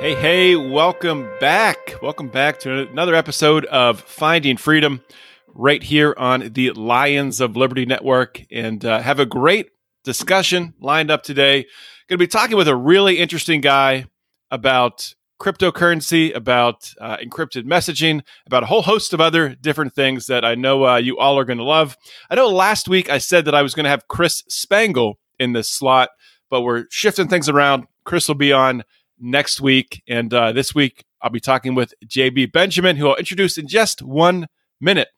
Hey, hey, welcome back. Welcome back to another episode of Finding Freedom right here on the Lions of Liberty Network. And uh, have a great discussion lined up today. Going to be talking with a really interesting guy about cryptocurrency, about uh, encrypted messaging, about a whole host of other different things that I know uh, you all are going to love. I know last week I said that I was going to have Chris Spangle in this slot, but we're shifting things around. Chris will be on next week. And uh, this week, I'll be talking with JB Benjamin, who I'll introduce in just one minute.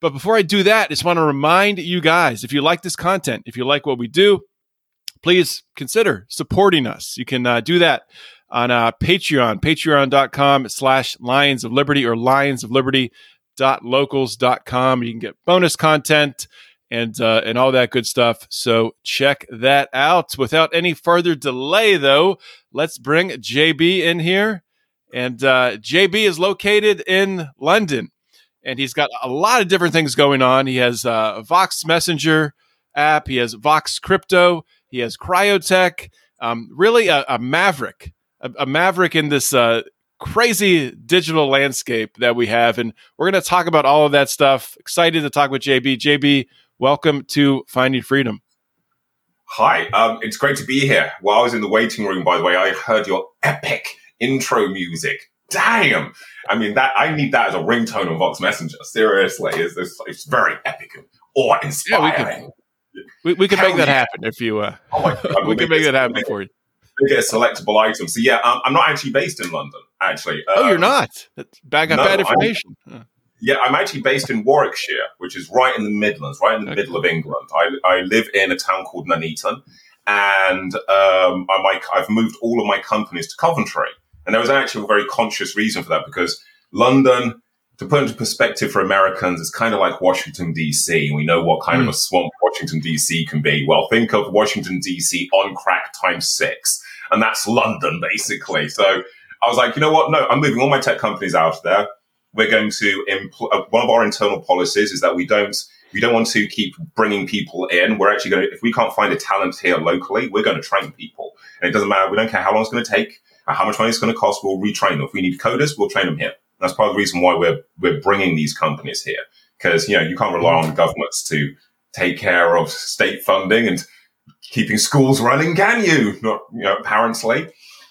But before I do that, I just want to remind you guys if you like this content, if you like what we do, please consider supporting us. You can uh, do that on uh, Patreon, patreon.com slash Lions of Liberty or Lions of locals.com. You can get bonus content and uh, and all that good stuff. So check that out. Without any further delay, though, let's bring JB in here. And uh, JB is located in London, and he's got a lot of different things going on. He has uh, a Vox Messenger app. He has Vox Crypto. He has Kryotech. Um, really, a, a maverick, a, a maverick in this uh, crazy digital landscape that we have. And we're going to talk about all of that stuff. Excited to talk with JB. JB, welcome to Finding Freedom. Hi, um, it's great to be here. While I was in the waiting room, by the way, I heard your epic intro music. Damn! I mean, that I need that as a ringtone on Vox Messenger. Seriously, it's, it's, it's very epic and awe-inspiring. We, we can make that yeah. happen if you. Uh, Oh my God, we can make that happen for you. Get a selectable item. So yeah, um, I'm not actually based in London. Actually, Oh, you're Um, not. That's bad, no, bad I'm- information. Huh. Yeah, I'm actually based in Warwickshire, which is right in the Midlands, right in the Okay. middle of England. I, I live in a town called Nuneaton, and um, I, my, I've moved all of my companies to Coventry. And there was actually a very conscious reason for that because London, to put into perspective for Americans, is kind of like Washington, D.C. We know what kind of a swamp Washington, D.C. can be. Well, think of Washington, D.C. on crack times six. And that's London, basically. So I was like, you know what? No, I'm moving all my tech companies out there we're going to impl- uh, one of our internal policies is that we don't we don't want to keep bringing people in. We're actually going to if we can't find a talent here locally, we're going to train people, and it doesn't matter. We don't care how long it's going to take, or how much money it's going to cost. We'll retrain them. If we need coders, we'll train them here. That's part of the reason why we're we're bringing these companies here because you know you can't rely on governments to take care of state funding and keeping schools running, can you? Not you know apparently.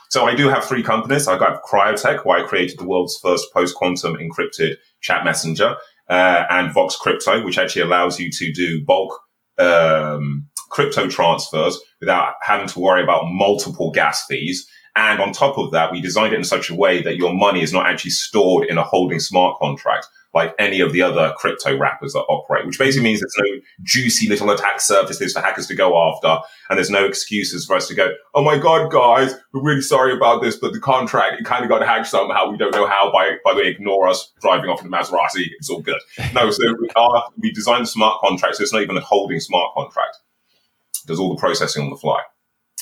So I do have three companies. I've got Kryotech, where I created the world's first post-quantum encrypted chat messenger, uh, and Vox Crypto, which actually allows you to do bulk um, crypto transfers without having to worry about multiple gas fees. And on top of that, we designed it in such a way that your money is not actually stored in a holding smart contract like any of the other crypto wrappers that operate, which basically means there's no juicy little attack surfaces for hackers to go after. And there's no excuses for us to go, Oh my God, guys, we're really sorry about this, but the contract, it kind of got hacked somehow. We don't know how. By, by the way, ignore us driving off in the Maserati. It's all good. No, so we are, we designed the smart contract. So it's not even a holding smart contract. Does all the processing on the fly.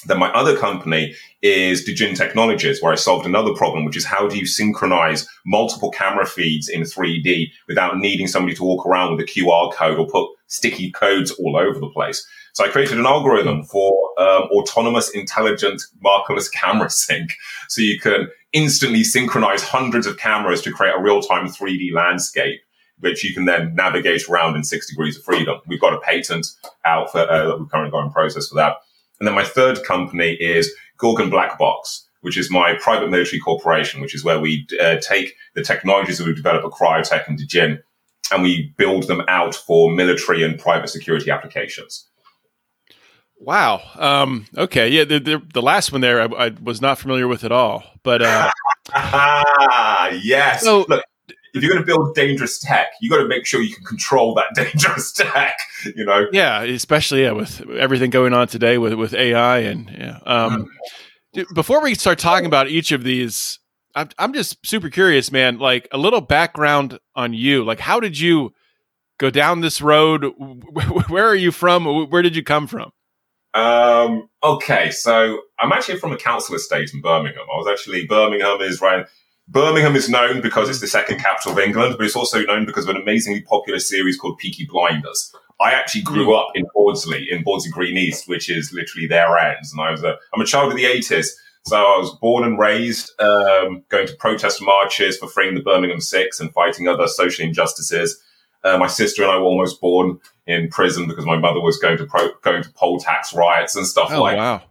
Then my other company is Djinn Technologies, where I solved another problem, which is how do you synchronize multiple camera feeds in 3D without needing somebody to walk around with a QR code or put sticky codes all over the place. So I created an algorithm for um, autonomous, intelligent, markerless camera sync, so you can instantly synchronize hundreds of cameras to create a real-time 3D landscape which you can then navigate around in six degrees of freedom. We've got a patent out for uh, that we've currently got in process for that. And then my third company is Gorgon Black Box, which is my private military corporation, which is where we uh, take the technologies that we develop at Kryotech and Djinn and we build them out for military and private security applications. Wow. Um, okay. Yeah. The, the, the last one there, I, I was not familiar with at all. But uh, Ah, yes. So- Look, if you're going to build dangerous tech, you got to make sure you can control that dangerous tech. You know, yeah, especially yeah, with everything going on today with, with AI and yeah. Um, Dude, before we start talking about each of these, I'm, I'm just super curious, man. Like a little background on you. Like, how did you go down this road? Where are you from? Where did you come from? Um, okay, so I'm actually from a council estate in Birmingham. I was actually Birmingham is right. Birmingham is known because it's the second capital of England, but it's also known because of an amazingly popular series called Peaky Blinders. I actually grew up in Bordesley, in Bordesley Green East, which is literally their ends. And I was a, I'm a child of the 80s. So I was born and raised um, going to protest marches for freeing the Birmingham Six and fighting other social injustices. Uh, my sister and I were almost born in prison because my mother was going to pro- going to poll tax riots and stuff Oh like. wow!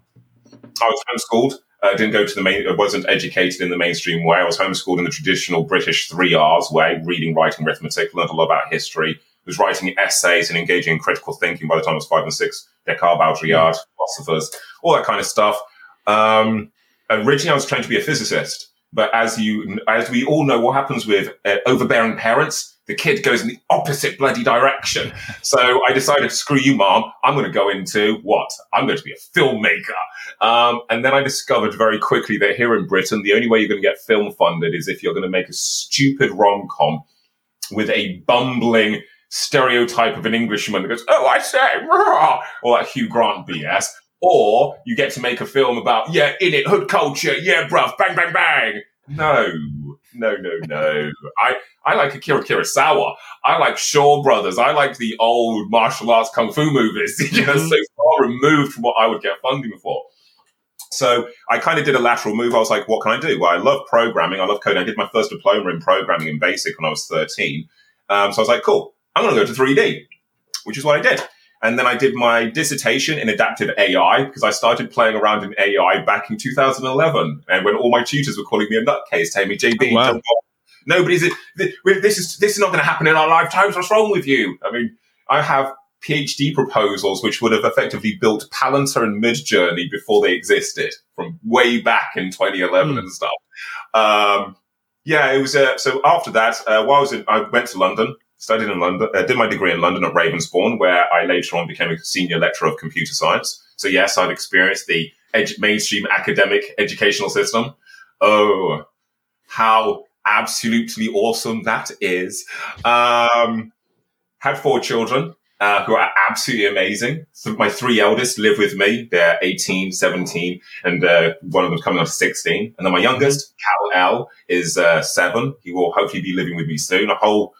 I was homeschooled. I didn't go to the main. I wasn't educated in the mainstream way. I was homeschooled in the traditional British three R's way: reading, writing, arithmetic. Learned a lot about history. Was writing essays and engaging in critical thinking by the time I was five and six. Descartes, Baudrillard, philosophers, all that kind of stuff. Um, originally, I was trained to be a physicist, but as you, as we all know, what happens with uh, overbearing parents? The kid goes in the opposite bloody direction. So I decided, screw you, mom. I'm going to go into what? I'm going to be a filmmaker. Um, and then I discovered very quickly that here in Britain, the only way you're going to get film funded is if you're going to make a stupid rom com with a bumbling stereotype of an Englishman that goes, "Oh, I say," rah," all that Hugh Grant BS. Or you get to make a film about, yeah, in it, hood culture, yeah, bruv, bang, bang, bang. No, no, no, no. I, I like Akira Kurosawa. I like Shaw Brothers. I like the old martial arts kung fu movies. you know, Mhm. so far removed from what I would get funding for. So I kind of did a lateral move. I was like, what can I do? Well, I love programming. I love coding. I did my first diploma in programming in BASIC when I was 13. Um, so I was like, cool, I'm going to go to 3D, which is what I did. And then I did my dissertation in adaptive AI because I started playing around in AI back in 2011. And when all my tutors were calling me a nutcase, telling me, JB, Oh, wow. nobody's, this is, this is not going to happen in our lifetimes. What's wrong with you? I mean, I have PhD proposals which would have effectively built Palantir and Midjourney before they existed from way back in 2011 Hmm. and stuff. Um, yeah, it was. Uh, so after that, uh, while I was in, I went to London, studied in London, uh, did my degree in London at Ravensbourne, where I later on became a senior lecturer of computer science. So yes, I've experienced the edu- mainstream academic educational system. Oh, how absolutely awesome that is! Um, had four children uh, who are absolutely amazing. So my three eldest live with me. They're 18, 17, and uh, one of them's coming up to 16. And then my youngest, Cal L, is uh, seven. He will hopefully be living with me soon. A whole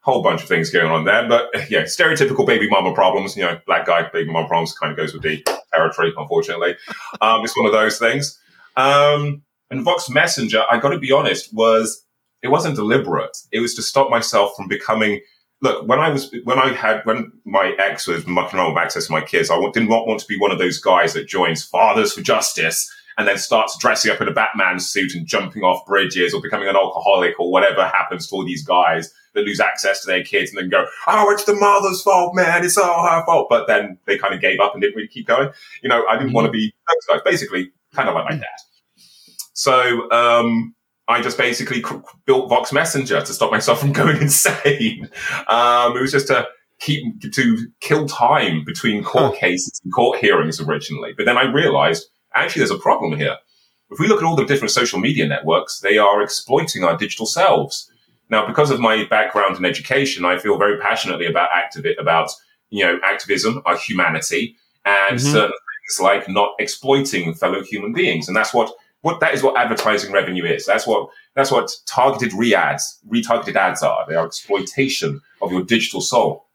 whole bunch of things going on there. But yeah, stereotypical baby mama problems. You know, black guy baby mama problems kind of goes with the territory, unfortunately. Um, it's one of those things. Um, and Vox Messenger, I got to be honest, was it wasn't deliberate. It was to stop myself from becoming look, when I was, when I had, when my ex was mucking around with access to my kids, I did not want to be one of those guys that joins Fathers for Justice and then starts dressing up in a Batman suit and jumping off bridges or becoming an alcoholic or whatever happens to all these guys that lose access to their kids and then go, oh, it's the mother's fault, man. It's all her fault. But then they kind of gave up and didn't really keep going. You know, I didn't want to be those guys, basically kind of like my dad. So, um, I just basically c- built Vox Messenger to stop myself from going insane. Um, it was just to keep to kill time between court cases and court hearings originally. But then I realized actually there's a problem here. If we look at all the different social media networks, they are exploiting our digital selves. Now, because of my background in education, I feel very passionately about activi- about you know activism, our humanity, and Mhm. certain things like not exploiting fellow human beings. And that's what what that is what advertising revenue is. That's what that's what targeted re-ads, retargeted ads are. They are exploitation of your digital soul.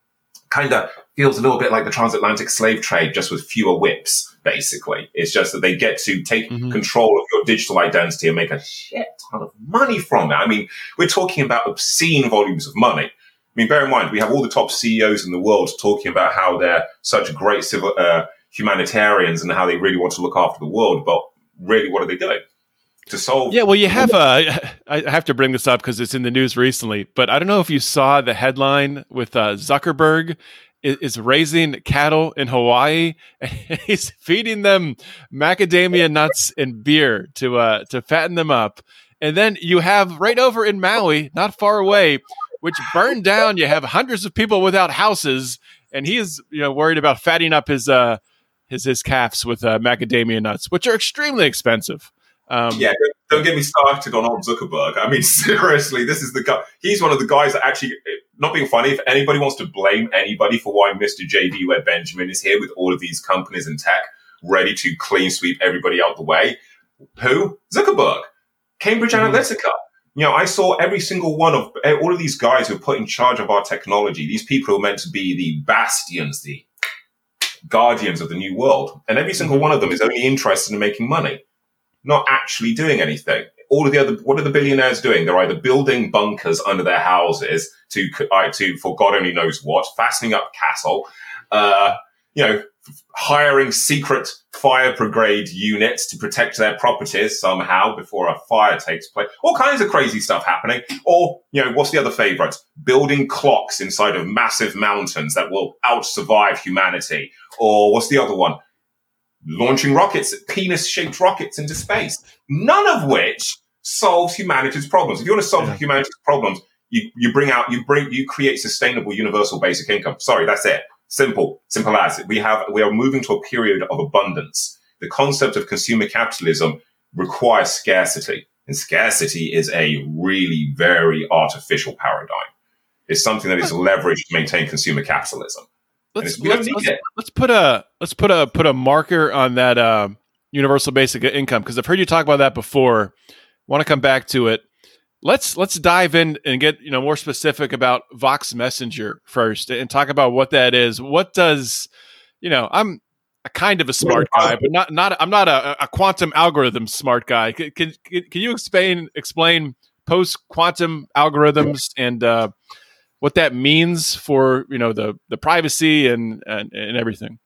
Kind of feels a little bit like the transatlantic slave trade, just with fewer whips. Basically, it's just that they get to take Mhm. control of your digital identity and make a shit ton of money from it. I mean, we're talking about obscene volumes of money. I mean, bear in mind, we have all the top CEOs in the world talking about how they're such great civil, uh, humanitarians and how they really want to look after the world. But really, what are they doing to solve? Yeah, well, you have. Uh, I have to bring this up because it's in the news recently. But I don't know if you saw the headline with uh, Zuckerberg is, is raising cattle in Hawaii and he's feeding them macadamia nuts and beer to uh, to fatten them up. And then you have right over in Maui, not far away, which burned down. You have hundreds of people without houses, and he is you know worried about fattening up his uh, his his calves with uh, macadamia nuts, which are extremely expensive. Um, yeah, don't get me started on old Zuckerberg. I mean, seriously, this is the guy. He's one of the guys that actually, not being funny, if anybody wants to blame anybody for why Mr. JB Webb Benjamin is here with all of these companies and tech ready to clean sweep everybody out the way, who? Zuckerberg, Cambridge mm-hmm. Analytica. You know, I saw every single one of eh, all of these guys who are put in charge of our technology. These people who are meant to be the bastions, the guardians of the new world. And every single one of them is only interested in making money not actually doing anything. All of the other, what are the billionaires doing? They're either building bunkers under their houses to, to for God only knows what, fastening up castle, uh, you know, hiring secret fire brigade units to protect their properties somehow before a fire takes place. All kinds of crazy stuff happening. Or, you know, what's the other favorite? Building clocks inside of massive mountains that will out survive humanity. Or what's the other one? Launching rockets, penis shaped rockets into space, none of which solves humanity's problems. If you want to solve yeah. humanity's problems, you, you bring out, you bring, you create sustainable universal basic income. Sorry, that's it. Simple, simple as it. we have, we are moving to a period of abundance. The concept of consumer capitalism requires scarcity and scarcity is a really very artificial paradigm. It's something that is leveraged to maintain consumer capitalism let's let's, let's, let's, put a let's put a put a marker on that uh, universal basic income because I've heard you talk about that before. Want to come back to it? Let's let's dive in and get you know more specific about Vox Messenger first and talk about what that is. What does you know? I'm a kind of a smart guy, but not not I'm not a, a quantum algorithm smart guy. Can, can can you explain explain post quantum algorithms and uh, what that means for you know the the privacy and and, and everything.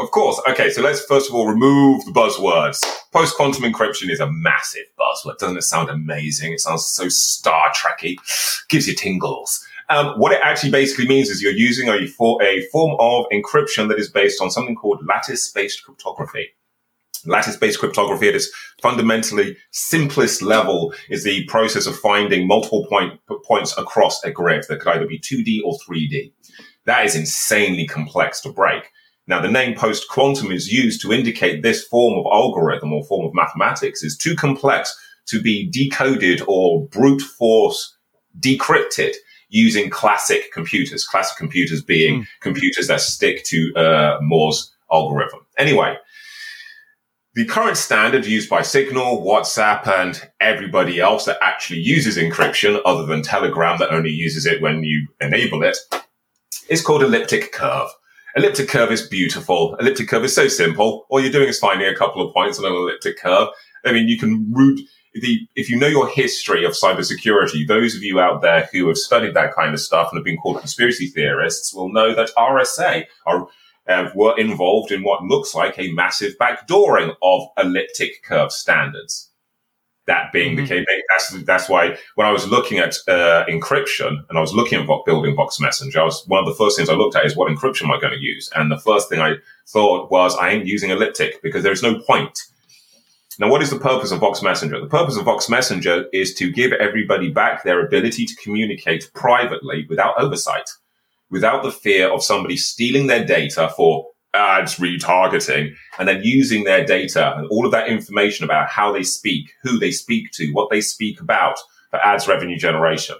Of course. Okay, so let's first of all remove the buzzwords. Post quantum encryption is a massive buzzword. Doesn't it sound amazing? It sounds so Star Trekky. Gives you tingles. Um, what it actually basically means is you're using a, for a form of encryption that is based on something called lattice-based cryptography. Lattice-based cryptography at its fundamentally simplest level is the process of finding multiple point, points across a grid that could either be 2D or 3D. That is insanely complex to break. Now, the name post-quantum is used to indicate this form of algorithm or form of mathematics is too complex to be decoded or brute force decrypted using classic computers. Classic computers being mm. computers that stick to uh, Moore's algorithm. Anyway, the current standard used by Signal, WhatsApp, and everybody else that actually uses encryption, other than Telegram that only uses it when you enable it, is called elliptic curve. Elliptic curve is beautiful. Elliptic curve is so simple. All you're doing is finding a couple of points on an elliptic curve. I mean, you can root the, if you know your history of cybersecurity, those of you out there who have studied that kind of stuff and have been called conspiracy theorists will know that RSA are uh, were involved in what looks like a massive backdooring of elliptic curve standards. That being mm-hmm. the case, that's, that's why when I was looking at uh, encryption and I was looking at building Vox Messenger, I was, one of the first things I looked at is what encryption am I going to use? And the first thing I thought was I ain't using elliptic because there's no point. Now, what is the purpose of Vox Messenger? The purpose of Vox Messenger is to give everybody back their ability to communicate privately without oversight without the fear of somebody stealing their data for ads retargeting and then using their data and all of that information about how they speak, who they speak to, what they speak about for ads revenue generation.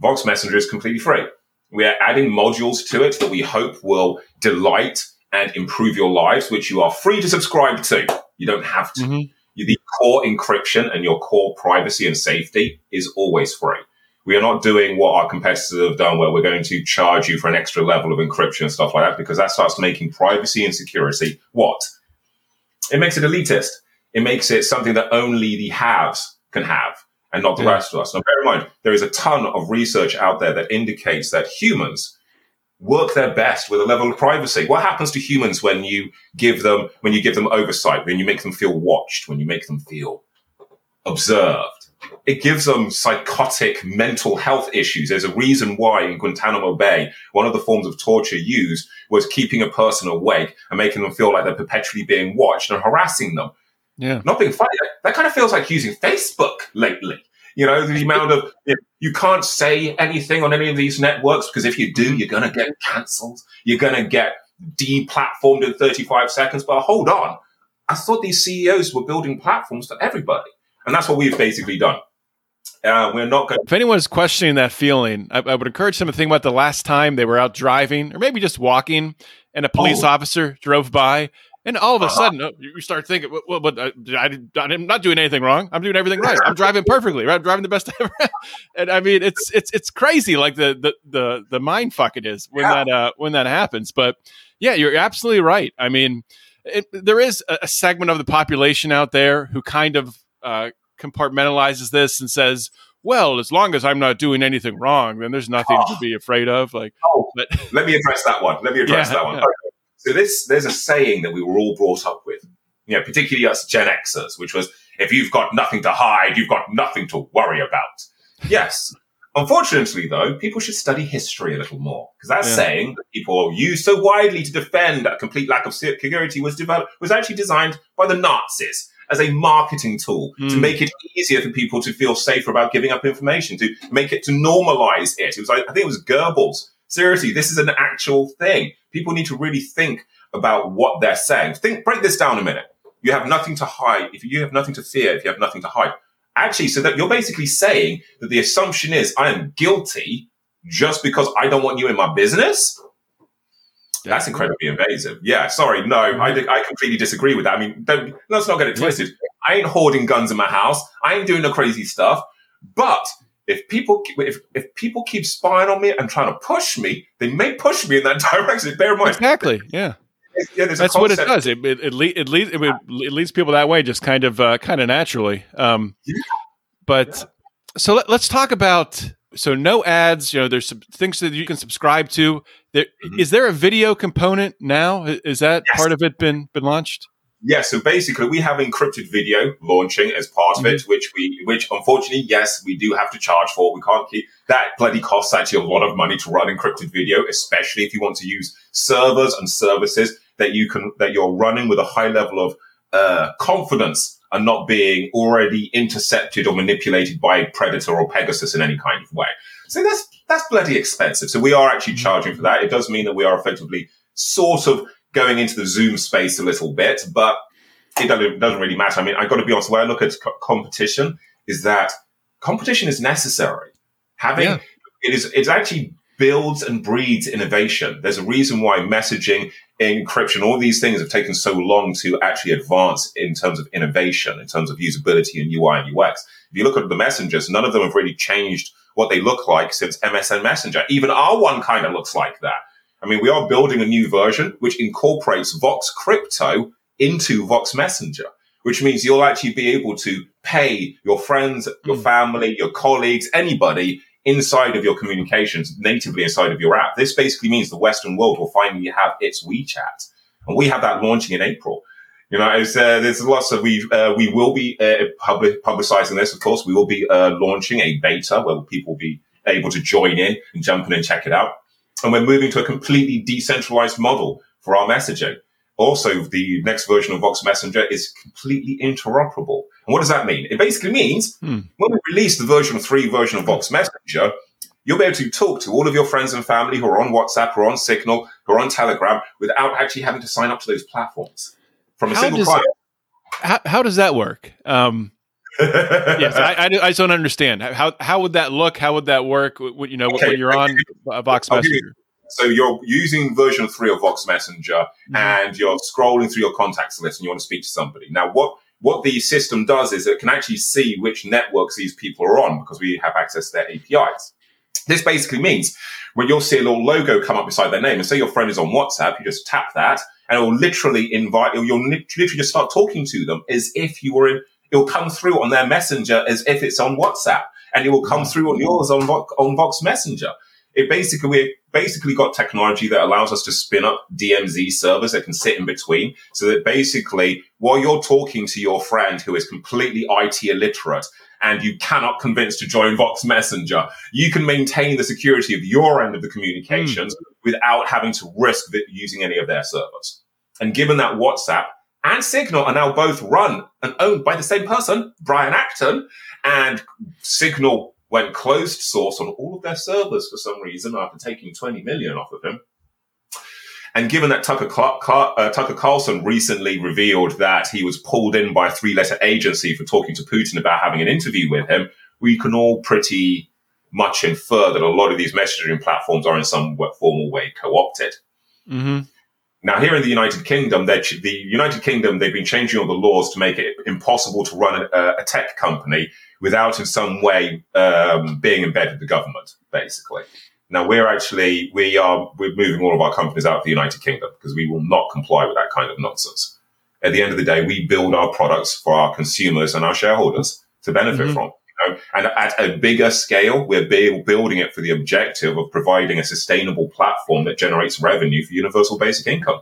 Vox Messenger is completely free. We are adding modules to it that we hope will delight and improve your lives, which you are free to subscribe to. You don't have to. Mm-hmm. The core encryption and your core privacy and safety is always free. We are not doing what our competitors have done where we're going to charge you for an extra level of encryption and stuff like that because that starts making privacy and security what? It makes it elitist. It makes it something that only the haves can have and not the yeah. rest of us. Now, bear in mind, there is a ton of research out there that indicates that humans work their best with a level of privacy. What happens to humans when you give them, when you give them oversight, when you make them feel watched, when you make them feel observed? It gives them psychotic mental health issues. There's a reason why in Guantanamo Bay, one of the forms of torture used was keeping a person awake and making them feel like they're perpetually being watched and harassing them. Yeah. Not being funny. That kind of feels like using Facebook lately. You know, the amount of, you, know, you can't say anything on any of these networks because if you do, mm-hmm. you're going to get cancelled. You're going to get deplatformed in 35 seconds. But hold on. I thought these CEOs were building platforms for everybody. And that's what we've basically done. Uh, we're not going. If anyone's questioning that feeling, I, I, would encourage them to think about the last time they were out driving, or maybe just walking, and a police oh. officer drove by, and all of a uh-huh. sudden uh, you start thinking, "Well, but uh, I, am not doing anything wrong. I'm doing everything right. I'm driving perfectly. Right? I'm driving the best ever." and I mean, it's it's it's crazy, like the the the the mind fuck it is when yeah. that uh, when that happens. But yeah, you're absolutely right. I mean, it, there is a, a, segment of the population out there who kind of uh, compartmentalizes this and says, well, as long as I'm not doing anything wrong, then there's nothing oh. to be afraid of. Like, oh, but, let me address that one. Let me address yeah, that one. Yeah. So this, there's a saying that we were all brought up with, you know, particularly us Gen Xers, which was, if you've got nothing to hide, you've got nothing to worry about. Yes. Unfortunately, though, people should study history a little more because that yeah. saying that people use so widely to defend a complete lack of security was developed was actually designed by the Nazis as a marketing tool mm. to hmm. make it easier for people to feel safer about giving up information, to make it to normalize it. It was like, I think it was Goebbels. Seriously, this is an actual thing. People need to really think about what they're saying. Think, break this down a minute. You have nothing to hide. If you have nothing to fear, if you have nothing to hide, actually, so that you're basically saying that the assumption is I am guilty just because I don't want you in my business. That's incredibly invasive. Yeah, sorry, no, I, I completely disagree with that. I mean, don't, let's not get it twisted. I ain't hoarding guns in my house. I ain't doing the crazy stuff. But if people if, if people keep spying on me and trying to push me, they may push me in that direction. Bear in mind, exactly. Yeah. Yeah, that's what it does. It it, it, it, leads, it, it, leads people that way, just kind of uh, kind of naturally. Um, yeah. But yeah. so let, us talk about so no ads. You know, there's some things that you can subscribe to. There, mm-hmm. is there a video component now? Is that yes. part of it been been launched? Yeah, so basically we have encrypted video launching as part mm-hmm. of it, mm-hmm. which we, which unfortunately, yes, we do have to charge for. We can't keep that bloody costs actually a lot of money to run encrypted video, especially if you want to use servers and services that you can, that you're running with a high level of uh, confidence and not being already intercepted or manipulated by predator or Pegasus in any kind of way. So that's, that's bloody expensive. So we are actually mm-hmm. charging for that. It does mean that we are effectively sort of going into the Zoom space a little bit, but it doesn't, doesn't really matter. I mean, I've got to be honest, the way I look at co- competition is that competition is necessary. Having, yeah. it is, it actually builds and breeds innovation. There's a reason why messaging, encryption, all these things have taken so long to actually advance in terms of innovation, in terms of usability and UI and UX. If you look at the messengers, none of them have really changed what they look like since MSN Messenger. Even our one kind of looks like that. I mean, we are building a new version which incorporates Vox Crypto into Vox Messenger, which means you'll actually be able to pay your friends, your hmm. family, your colleagues, anybody inside of your communications natively inside of your app. This basically means the Western world will finally have its WeChat. And we have that launching in April. You know, uh, there's lots of we uh, we will be uh, public, publicizing this. Of course, we will be uh, launching a beta where people will be able to join in and jump in and check it out. And we're moving to a completely decentralized model for our messaging. Also, the next version of Vox Messenger is completely interoperable. And what does that mean? It basically means hmm. when we release the version three version of Vox Messenger, you'll be able to talk to all of your friends and family who are on WhatsApp or on Signal or on Telegram without actually having to sign up to those platforms from a how single client. How, how, does that work? Um, yes, I, I, I, just don't understand how how would that look? How would that work? You know, okay, when you're on Vox Messenger. So you're using version three of Vox Messenger, mm-hmm. and you're scrolling through your contacts list, and you want to speak to somebody. Now, what what the system does is it can actually see which networks these people are on because we have access to their APIs. This basically means when you'll see a little logo come up beside their name, and say your friend is on WhatsApp, you just tap that, and it will literally invite, you'll literally just start talking to them as if you were in it will come through on their messenger as if it's on WhatsApp and it will come through on yours on, on Vox Messenger. It basically, we basically got technology that allows us to spin up DMZ servers that can sit in between. So that basically, while you're talking to your friend who is completely IT illiterate and you cannot convince to join Vox Messenger, you can maintain the security of your end of the communications mm. without having to risk using any of their servers. And given that WhatsApp and Signal are now both run and owned by the same person, Brian Acton, and Signal went closed source on all of their servers for some reason after taking 20 million off of him. And given that Tucker, Clark, Clark, uh, Tucker Carlson recently revealed that he was pulled in by a three letter agency for talking to Putin about having an interview with him, we can all pretty much infer that a lot of these messaging platforms are in some formal way co-opted. Mm-hmm. Now, here in the United Kingdom, the United Kingdom, they've been changing all the laws to make it impossible to run a, a tech company without in some way um, being embedded with the government, basically. Now, we're actually, we are, we're moving all of our companies out of the United Kingdom because we will not comply with that kind of nonsense. At the end of the day, we build our products for our consumers and our shareholders to benefit mm-hmm. from know, and at a bigger scale, we're building it for the objective of providing a sustainable platform that generates revenue for universal basic income.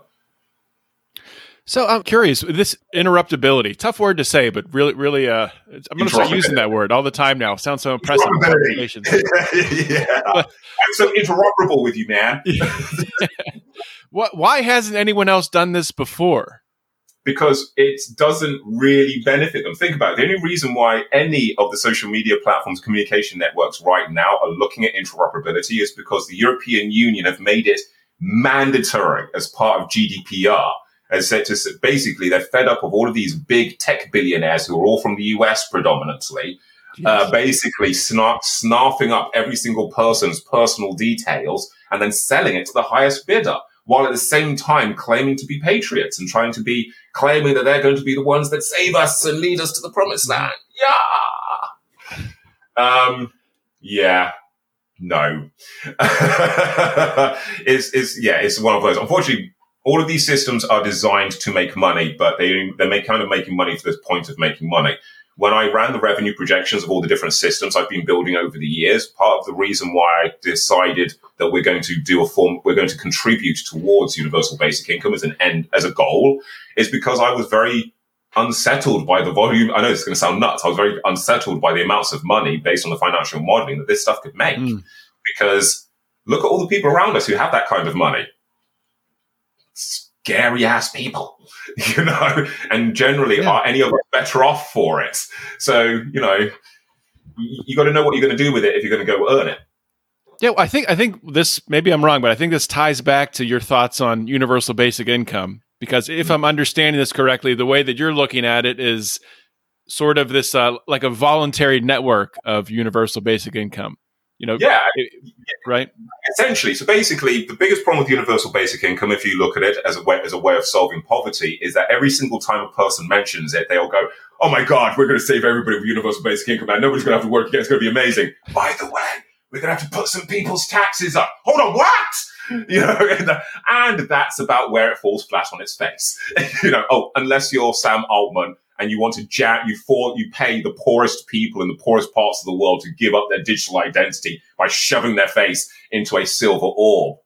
So I'm curious, this interruptibility, tough word to say, but really, really, uh, I'm going to start using that word all the time now. Sounds so impressive. yeah. I'm so interoperable with you, man. what, why hasn't anyone else done this before? because it doesn't really benefit them. Think about it. The only reason why any of the social media platforms, communication networks right now are looking at interoperability is because the European Union have made it mandatory as part of GDPR. As said to basically, they're fed up of all of these big tech billionaires who are all from the US predominantly, uh, basically snarf, snarfing up every single person's personal details and then selling it to the highest bidder while at the same time claiming to be patriots and trying to be claiming that they're going to be the ones that save us and lead us to the promised land. Yeah. Um, yeah. No. it's, it's, yeah, it's one of those. Unfortunately, all of these systems are designed to make money, but they, they're make, kind of making money for the point of making money when I ran the revenue projections of all the different systems I've been building over the years, part of the reason why I decided that we're going to do a form, we're going to contribute towards universal basic income as an end, as a goal is because I was very unsettled by the volume. I know it's going to sound nuts. I was very unsettled by the amounts of money based on the financial modeling that this stuff could make. Mm. Because look at all the people around us who have that kind of money. Scary ass people. you know, and generally yeah. are any of us better off for it? So, you know, you, got to know what you're going to do with it if you're going to go earn it. Yeah, I think I think this maybe I'm wrong, but I think this ties back to your thoughts on universal basic income because if I'm understanding this correctly, the way that you're looking at it is sort of this uh, like a voluntary network of universal basic income you know yeah right? essentially. So basically the biggest problem with universal basic income if you look at it as a way as a way of solving poverty is that every single time a person mentions it they'll go oh my god we're going to save everybody with universal basic income and nobody's going to have to work again. It's going to be amazing. By the way we're going to have to put some people's taxes up. Hold on what? You know and that's about where it falls flat on its face. You know oh unless you're sam altman and you want to jam, you for, you pay the poorest people in the poorest parts of the world to give up their digital identity by shoving their face into a silver orb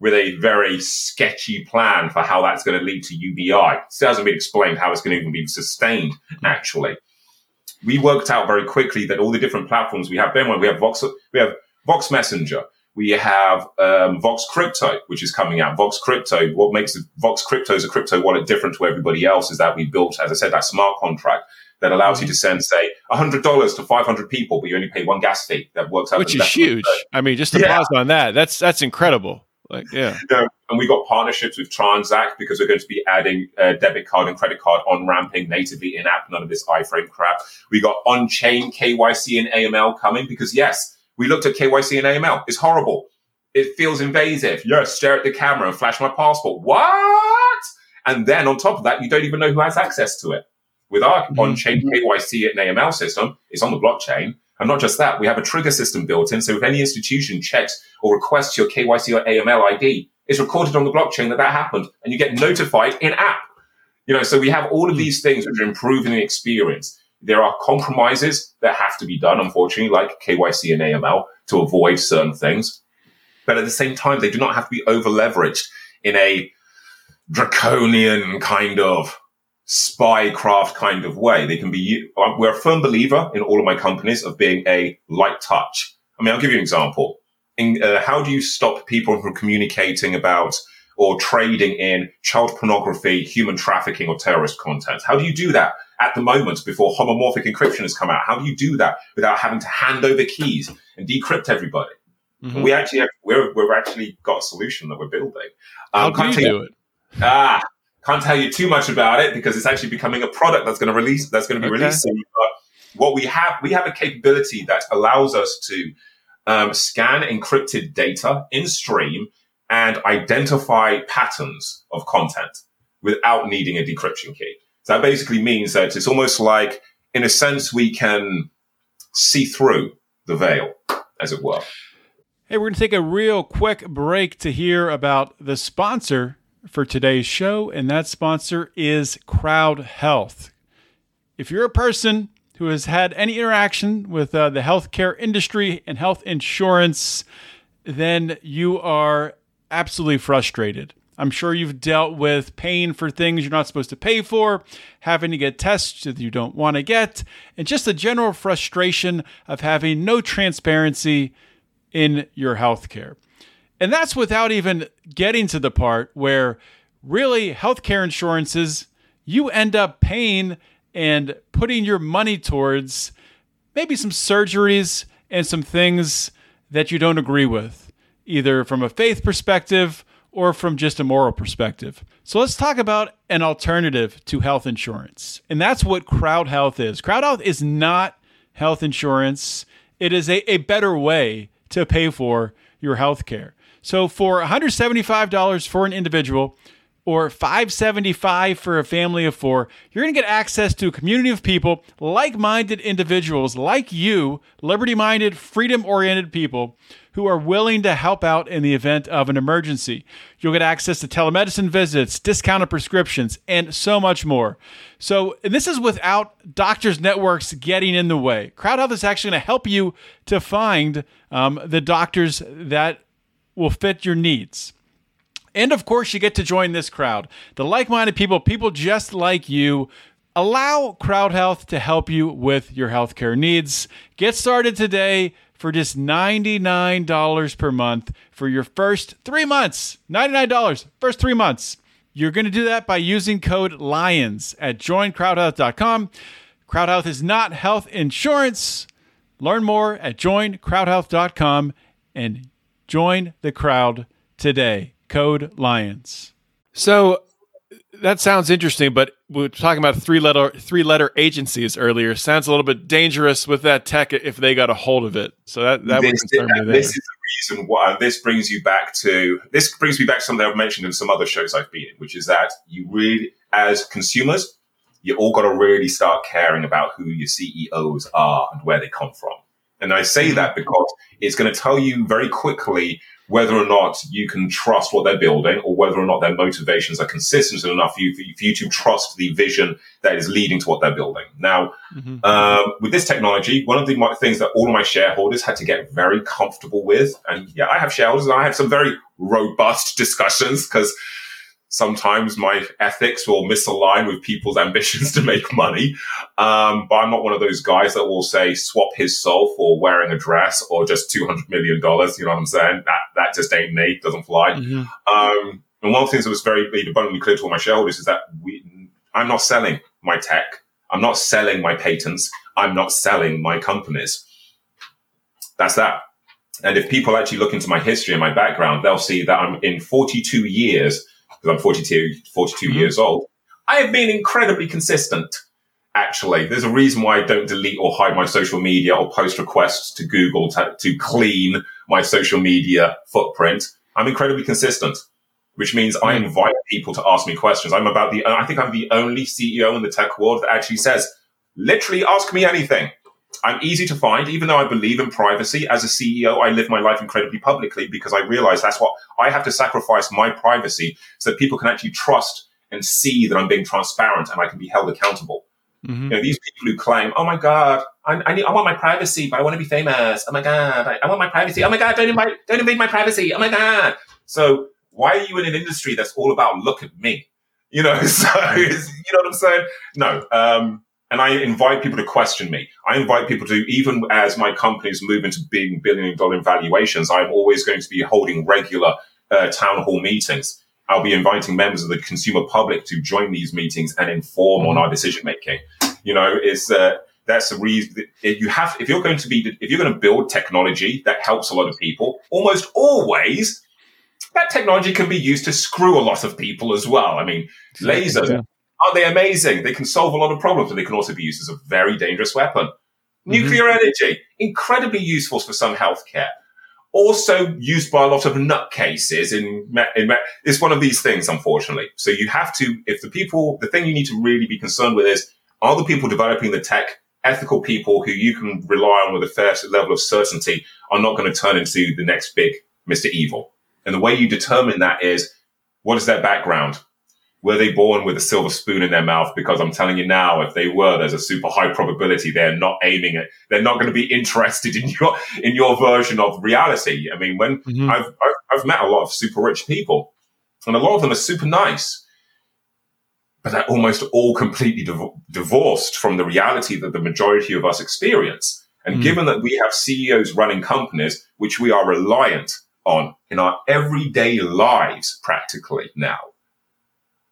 with a very sketchy plan for how that's going to lead to UBI. It hasn't been explained how it's going to even be sustained, actually. We worked out very quickly that all the different platforms we have, then we have Vox, we have Vox Messenger, we have um, Vox Crypto, which is coming out. Vox Crypto, what makes Vox Crypto as a crypto wallet different to everybody else is that we built, as I said, that smart contract that allows you to send, say, $100 to 500 people, but you only pay one gas fee. That works out. Which is huge. I mean, just to yeah. pause on that, that's, that's incredible. Like, yeah. yeah. And we got partnerships with Transak because we're going to be adding uh, debit card and credit card on ramping natively in app, none of this iframe crap. We got on chain KYC and AML coming because yes, we looked at KYC and AML. It's horrible. It feels invasive. Yes, stare at the camera and flash my passport. What? And then on top of that, you don't even know who has access to it. With our mm-hmm. on-chain KYC and AML system, it's on the blockchain. And not just that, we have a trigger system built in. So if any institution checks or requests your KYC or AML ID, it's recorded on the blockchain that that happened and you get notified in app. You know, so we have all of mm. these things which are improving the experience. There are compromises that have to be done, unfortunately, like KYC and AML to avoid certain things. But at the same time, they do not have to be over leveraged in a draconian kind of spycraft kind of way. They can be, we're a firm believer in all of my companies of being a light touch. I mean, I'll give you an example. In, uh, how do you stop people from communicating about or trading in child pornography, human trafficking, or terrorist content? How do you do that at the moment before homomorphic encryption has come out? How do you do that without having to hand over keys and decrypt everybody? Mm-hmm. We actually have, we're, we've actually got a solution that we're building. Um, How do you do it? Ah, can't tell you too much about it because it's actually becoming a product that's going to release that's going to be okay. released. But what we have, we have a capability that allows us to um, scan encrypted data in stream and identify patterns of content without needing a decryption key. That basically means that it's almost like, in a sense, we can see through the veil, as it were. Hey, we're going to take a real quick break to hear about the sponsor for today's show, and that sponsor is Crowd Health. If you're a person who has had any interaction with uh, the healthcare industry and health insurance, then you are absolutely frustrated. I'm sure you've dealt with paying for things you're not supposed to pay for, having to get tests that you don't want to get, and just the general frustration of having no transparency in your healthcare. And that's without even getting to the part where really healthcare insurances, you end up paying and putting your money towards maybe some surgeries and some things that you don't agree with, either from a faith perspective or from just a moral perspective. So let's talk about an alternative to health insurance. And that's what Crowd Health is. Crowd Health is not health insurance, it is a, a better way to pay for your health care. So for $175 for an individual or 575 for a family of 4, you're going to get access to a community of people, like-minded individuals like you, liberty-minded, freedom-oriented people who are willing to help out in the event of an emergency. You'll get access to telemedicine visits, discounted prescriptions, and so much more. So, this is without doctors' networks getting in the way. Crowd Health is actually going to help you to find um, the doctors that will fit your needs. And of course, you get to join this crowd the like minded people, people just like you. Allow Crowd Health to help you with your healthcare needs. Get started today for just $99 per month for your first three months. $99, first three months. You're going to do that by using code LIONS at joincrowdhealth.com. Crowd Health is not health insurance. Learn more at joincrowdhealth.com and Join the crowd today. Code Lions. So that sounds interesting, but we were talking about three letter three letter agencies earlier. Sounds a little bit dangerous with that tech if they got a hold of it. So that that this, would concern me. This is the reason why this brings you back to this brings me back to something I've mentioned in some other shows I've been in, which is that you really, as consumers, you all got to really start caring about who your CEOs are and where they come from. And I say mm-hmm. that because it's going to tell you very quickly whether or not you can trust what they're building or whether or not their motivations are consistent enough for you, for you to trust the vision that is leading to what they're building. Now, mm-hmm. um, with this technology, one of the things that all of my shareholders had to get very comfortable with, and yeah, I have shareholders and I have some very robust discussions because sometimes my ethics will misalign with people's ambitions to make money. Um, but I'm not one of those guys that will say swap his soul for wearing a dress or just $200 million. You know what I'm saying? That, that just ain't me. Doesn't fly. Mm-hmm. Um, and one of the things that was very abundantly clear to all my shareholders is that we, I'm not selling my tech. I'm not selling my patents. I'm not selling my companies. That's that. And if people actually look into my history and my background, they'll see that I'm in 42 years because I'm 42, 42 mm-hmm. years old. I have been incredibly consistent. Actually, there's a reason why I don't delete or hide my social media or post requests to Google to, to clean my social media footprint. I'm incredibly consistent, which means mm-hmm. I mm. invite people to ask me questions. I'm about the, I think I'm the only CEO in the tech world that actually says, literally ask me anything. I'm easy to find, even though I believe in privacy. As a CEO, I live my life incredibly publicly because I realize that's what I have to sacrifice my privacy so that people can actually trust and see that I'm being transparent and I can be held accountable. Mm-hmm. You know, these people who claim, "Oh my God, I, I, need, I want my privacy, but I want to be famous. Oh my God, I, I want my privacy. Oh my God, don't invade, don't invade my privacy. Oh my God." So why are you in an industry that's all about look at me? You know, so you know what I'm saying? No. Um, and I invite people to question me. I invite people to, even as my companies move into being billion dollar valuations, I'm always going to be holding regular uh, town hall meetings. I'll be inviting members of the consumer public to join these meetings and inform on our decision making. You know, it's uh, That's the reason you have, if you're going to be, if you're going to build technology that helps a lot of people, almost always that technology can be used to screw a lot of people as well. I mean, lasers, yeah. Aren't they amazing? They can solve a lot of problems, but they can also be used as a very dangerous weapon. Mm-hmm. Nuclear energy, incredibly useful for some healthcare. Also used by a lot of nutcases in, in, it's one of these things, unfortunately. So you have to, if the people, the thing you need to really be concerned with is, are the people developing the tech ethical people who you can rely on with a fair level of certainty are not going to turn into the next big Mr. Evil. And the way you determine that is what is their background? Were they born with a silver spoon in their mouth? Because I'm telling you now, if they were, there's a super high probability they're not aiming it. They're not going to be interested in your in your version of reality. I mean, when mm-hmm. I've, I've I've met a lot of super rich people, and a lot of them are super nice, but they're almost all completely div- divorced from the reality that the majority of us experience. And mm. given that we have CEOs running companies, which we are reliant on in our everyday lives practically now,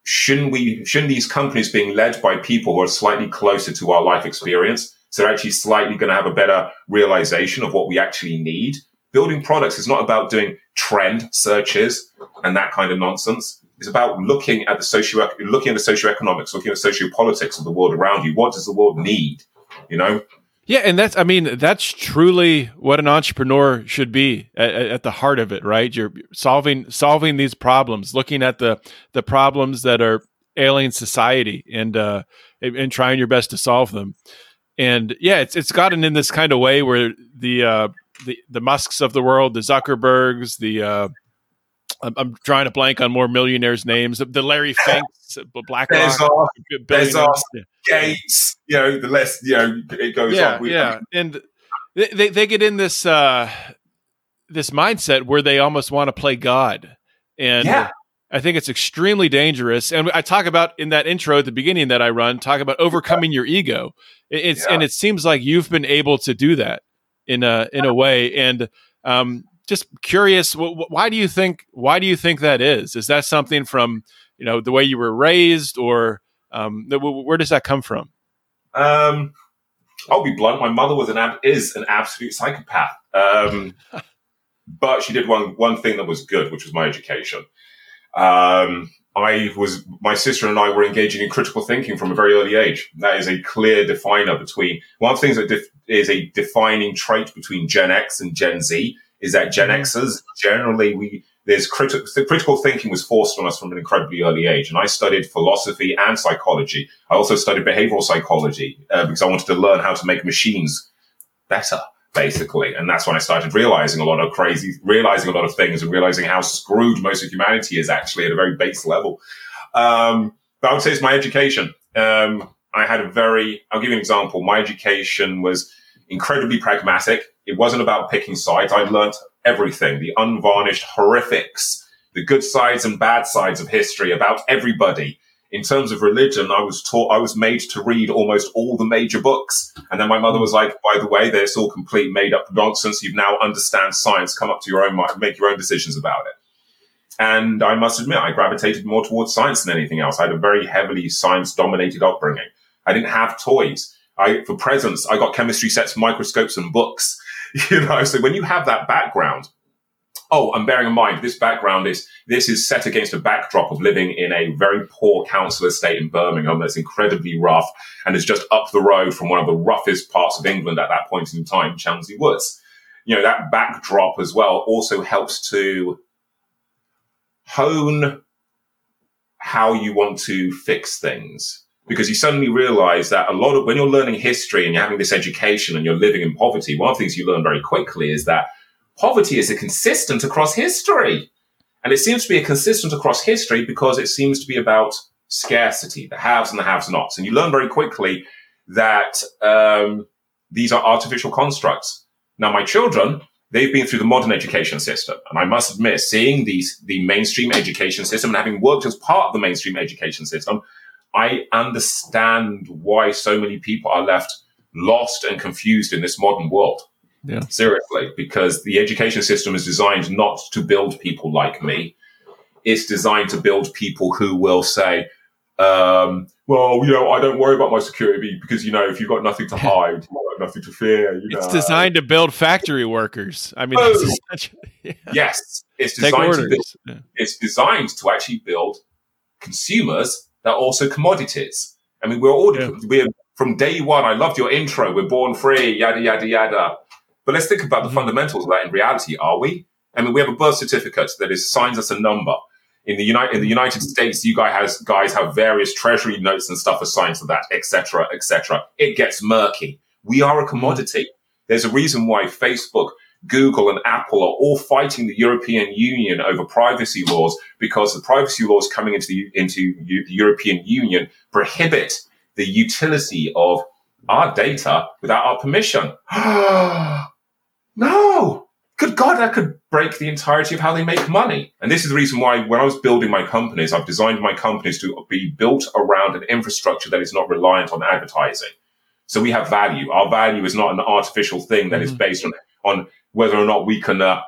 shouldn't we, shouldn't these companies being led by people who are slightly closer to our life experience? So they're actually slightly going to have a better realization of what we actually need. Building products is not about doing trend searches and that kind of nonsense. It's about looking at the socio looking at the socioeconomics, looking at the sociopolitics of the world around you. What does the world need? You know? Yeah, and that's I mean that's truly what an entrepreneur should be at, at, the heart of it, right? You're solving solving these problems, looking at the the problems that are ailing society, and uh, and trying your best to solve them. And yeah, it's it's gotten in this kind of way where the uh, the the Musks of the world, the Zuckerbergs, the uh, I'm, I'm, trying to blank on more millionaires' names. The Larry Finks, BlackRock, Bezos, Bezos yeah. Gates. You know, the less you know, it goes yeah, on. yeah, and they, they, they get in this uh, this mindset where they almost want to play God, and yeah. I think it's extremely dangerous. And I talk about in that intro at the beginning that I run, talk about overcoming your ego. It's yeah. and it seems like you've been able to do that in a in a way, and um, just curious why do you think why do you think that is? Is that something from you know the way you were raised or um, where does that come from? Um, i'll be blunt. My mother was an ab- is an absolute psychopath. Um, but she did one one thing that was good which was my education. Um, I was, my sister and I were engaging in critical thinking from a very early age. That is a clear definer between, one of the things that def, is a defining trait between Gen X and Gen Z is that Gen mm-hmm. Xers generally we there's critical critical thinking was forced on us from an incredibly early age, and I studied philosophy and psychology. I also studied behavioral psychology uh, because I wanted to learn how to make machines better, basically. And that's when I started realizing a lot of crazy, realizing a lot of things, and realizing how screwed most of humanity is actually at a very base level. Um, but I would say it's my education. Um, I had a very, I'll give you an example. My education was incredibly pragmatic. It wasn't about picking sides. I'd everything, the unvarnished horrifics, the good sides and bad sides of history about everybody. In terms of religion, I was taught, I was made to read almost all the major books. And then my mother was like, by the way, this all complete made up nonsense. You've now understand science. Come up to your own mind, make your own decisions about it. And I must admit, I gravitated more towards science than anything else. I had a very heavily science dominated upbringing. I didn't have toys. I, for presents, I got chemistry sets, microscopes and books. You know, so when you have that background, oh, I'm bearing in mind this background is this is set against a backdrop of living in a very poor council estate in Birmingham that's incredibly rough and is just up the road from one of the roughest parts of England at that point in time, Chelmsley Woods. You know, that backdrop as well also helps to hone how you want to fix things because you suddenly realize that a lot of when you're learning history and you're having this education and you're living in poverty, one of the things you learn very quickly is that poverty is a consistent across history. And it seems to be a consistent across history because it seems to be about scarcity, the haves and the haves nots. And you learn very quickly that um, these are artificial constructs. Now, my children, they've been through the modern education system. And I must admit, seeing these, the mainstream education system and having worked as part of the mainstream education system, I understand why so many people are left lost and confused in this modern world. Yeah. Seriously, because the education system is designed not to build people like me. It's designed to build people who will say, um, well, you know, I don't worry about my security because you know, if you've got nothing to hide, you've got nothing to fear. You know? It's designed to build factory workers. I mean, Oh. essentially- yeah. yes, it's designed to build. Yeah. it's designed to actually build consumers that are also commodities. I mean, we're all Yeah. we're from day one. I loved your intro. We're born free, yada yada yada. But let's think about the Mhm. fundamentals of that. In reality, are we? I mean, we have a birth certificate that is signs us a number. In the United in the United States, you guys has guys have various treasury notes and stuff assigned to that, etc., etc. It gets murky. We are a commodity. There's a reason why Facebook, Google, and Apple are all fighting the European Union over privacy laws because the privacy laws coming into the into the European Union prohibit the utility of our data without our permission. no, good God, that could break the entirety of how they make money. And this is the reason why, when I was building my companies, I've designed my companies to be built around an infrastructure that is not reliant on advertising. So we have value. Our value is not an artificial thing that is Mhm. based on, on whether or not we can uh,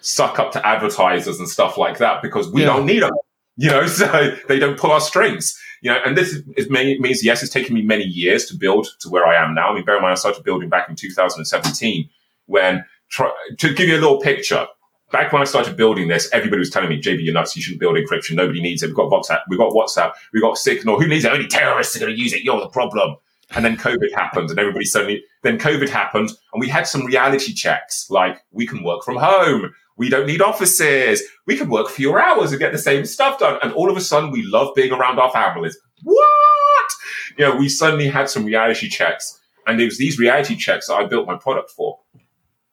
suck up to advertisers and stuff like that because we Yeah. don't need them. You know, so they don't pull our strings. You know, and this is, means yes, it's taken me many years to build to where I am now. I mean, bear in mind, I started building back in 2017 when try, to give you a little picture. Back when I started building this, everybody was telling me, "JB, you're nuts. You shouldn't build encryption. Nobody needs it. We've got WhatsApp. We've got WhatsApp. We've got Signal. Who needs it? Only terrorists are going to use it. You're the problem." And then COVID happened, and everybody suddenly. Then COVID happened, and we had some reality checks, like we can work from home. We don't need offices. We can work fewer hours and get the same stuff done. And all of a sudden, we love being around our families. What? You know, we suddenly had some reality checks, and it was these reality checks that I built my product for.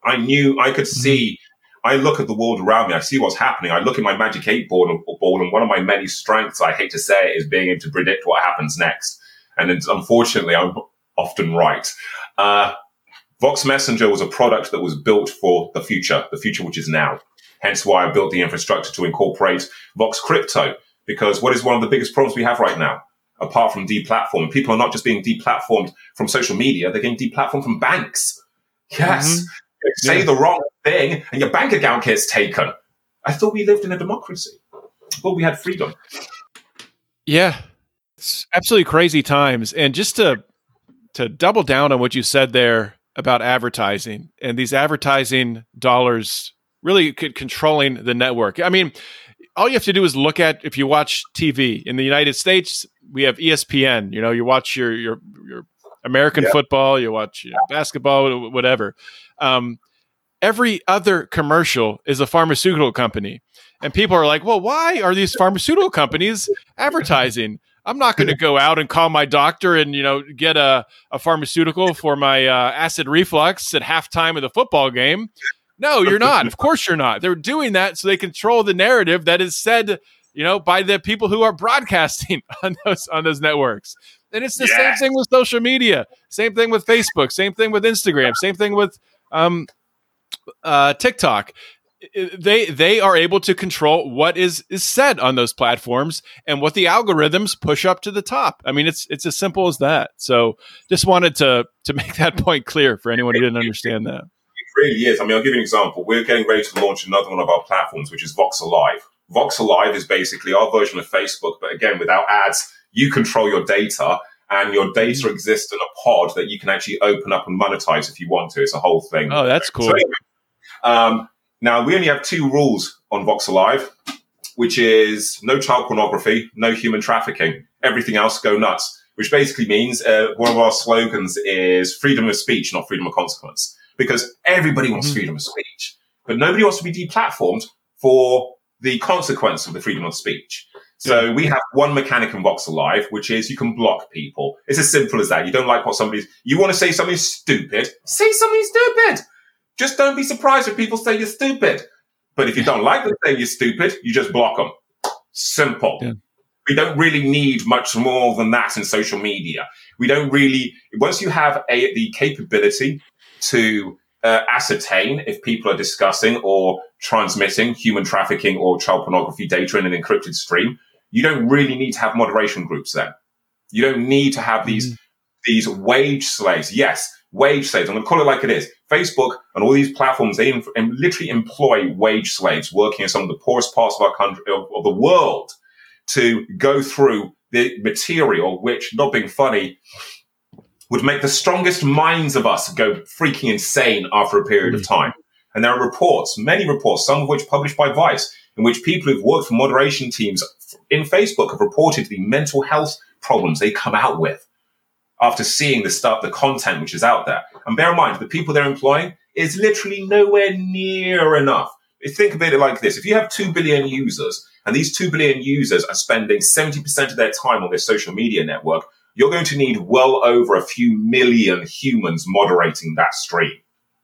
I knew I could mm-hmm. see. I look at the world around me. I see what's happening. I look at my magic eight ball and, ball, and one of my many strengths, I hate to say it, is being able to predict what happens next. And it's, unfortunately, I'm often right. Uh, Vox Messenger was a product that was built for the future, the future which is now. Hence why I built the infrastructure to incorporate Vox Crypto. Because what is one of the biggest problems we have right now? Apart from deplatforming, people are not just being deplatformed from social media, they're getting deplatformed from banks. Yes. You say Yeah. the wrong thing and your bank account gets taken. I thought we lived in a democracy. I thought we had freedom. Yeah, it's absolutely crazy times. And just to to double down on what you said there about advertising and these advertising dollars really controlling the network. I mean, all you have to do is look at if you watch TV in the United States, we have ESPN. You know, you watch your your your American Yeah. football, you watch you know, basketball, whatever. Um, every other commercial is a pharmaceutical company. And people are like, well, why are these pharmaceutical companies advertising? I'm not going to go out and call my doctor and you know get a, a pharmaceutical for my uh, acid reflux at halftime of the football game. No, you're not. Of course, you're not. They're doing that so they control the narrative that is said, you know, by the people who are broadcasting on those on those networks. And it's the same thing with social media. Same thing with Facebook. Same thing with Instagram. Same thing with um, uh, TikTok. They they are able to control what is is said on those platforms and what the algorithms push up to the top. I mean, it's it's as simple as that. So, just wanted to to make that point clear for anyone who didn't understand that. It really is. I mean, I'll give you an example. We're getting ready to launch another one of our platforms, which is Vox Alive. Vox Alive is basically our version of Facebook, but again, without ads, you control your data and your data exists in a pod that you can actually open up and monetize if you want to. It's a whole thing. Oh, that's cool. So um, now we only have two rules on Vox Alive, which is no child pornography, no human trafficking. Everything else go nuts. Which basically means uh, one of our slogans is freedom of speech, not freedom of consequence, because everybody wants Mhm. freedom of speech, but nobody wants to be deplatformed for the consequence of the freedom of speech. So we have one mechanic in Vox Alive, which is you can block people. It's as simple as that. You don't like what somebody's, you want to say something stupid, say something stupid. Just don't be surprised if people say you're stupid. But if you don't like them saying you're stupid, you just block them. Simple. Yeah. We don't really need much more than that in social media. We don't really, once you have a, the capability to uh, ascertain if people are discussing or transmitting human trafficking or child pornography data in an encrypted stream, you don't really need to have moderation groups then. You don't need to have these these wage slaves. Yes, wage slaves. I'm going to call it like it is. Facebook and all these platforms, they em- literally employ wage slaves working in some of the poorest parts of our country, of, of the world to go through the material, which, not being funny, would make the strongest minds of us go freaking insane after a period of mm. time. And there are reports, many reports, some of which published by Vice, in which people who've worked for moderation teams in Facebook have reported the mental health problems they come out with after seeing the stuff, the content which is out there. And bear in mind, the people they're employing is literally nowhere near enough. Think of it like this. If you have 2 billion users and these 2 billion users are spending 70% of their time on their social media network, you're going to need well over a few million humans moderating that stream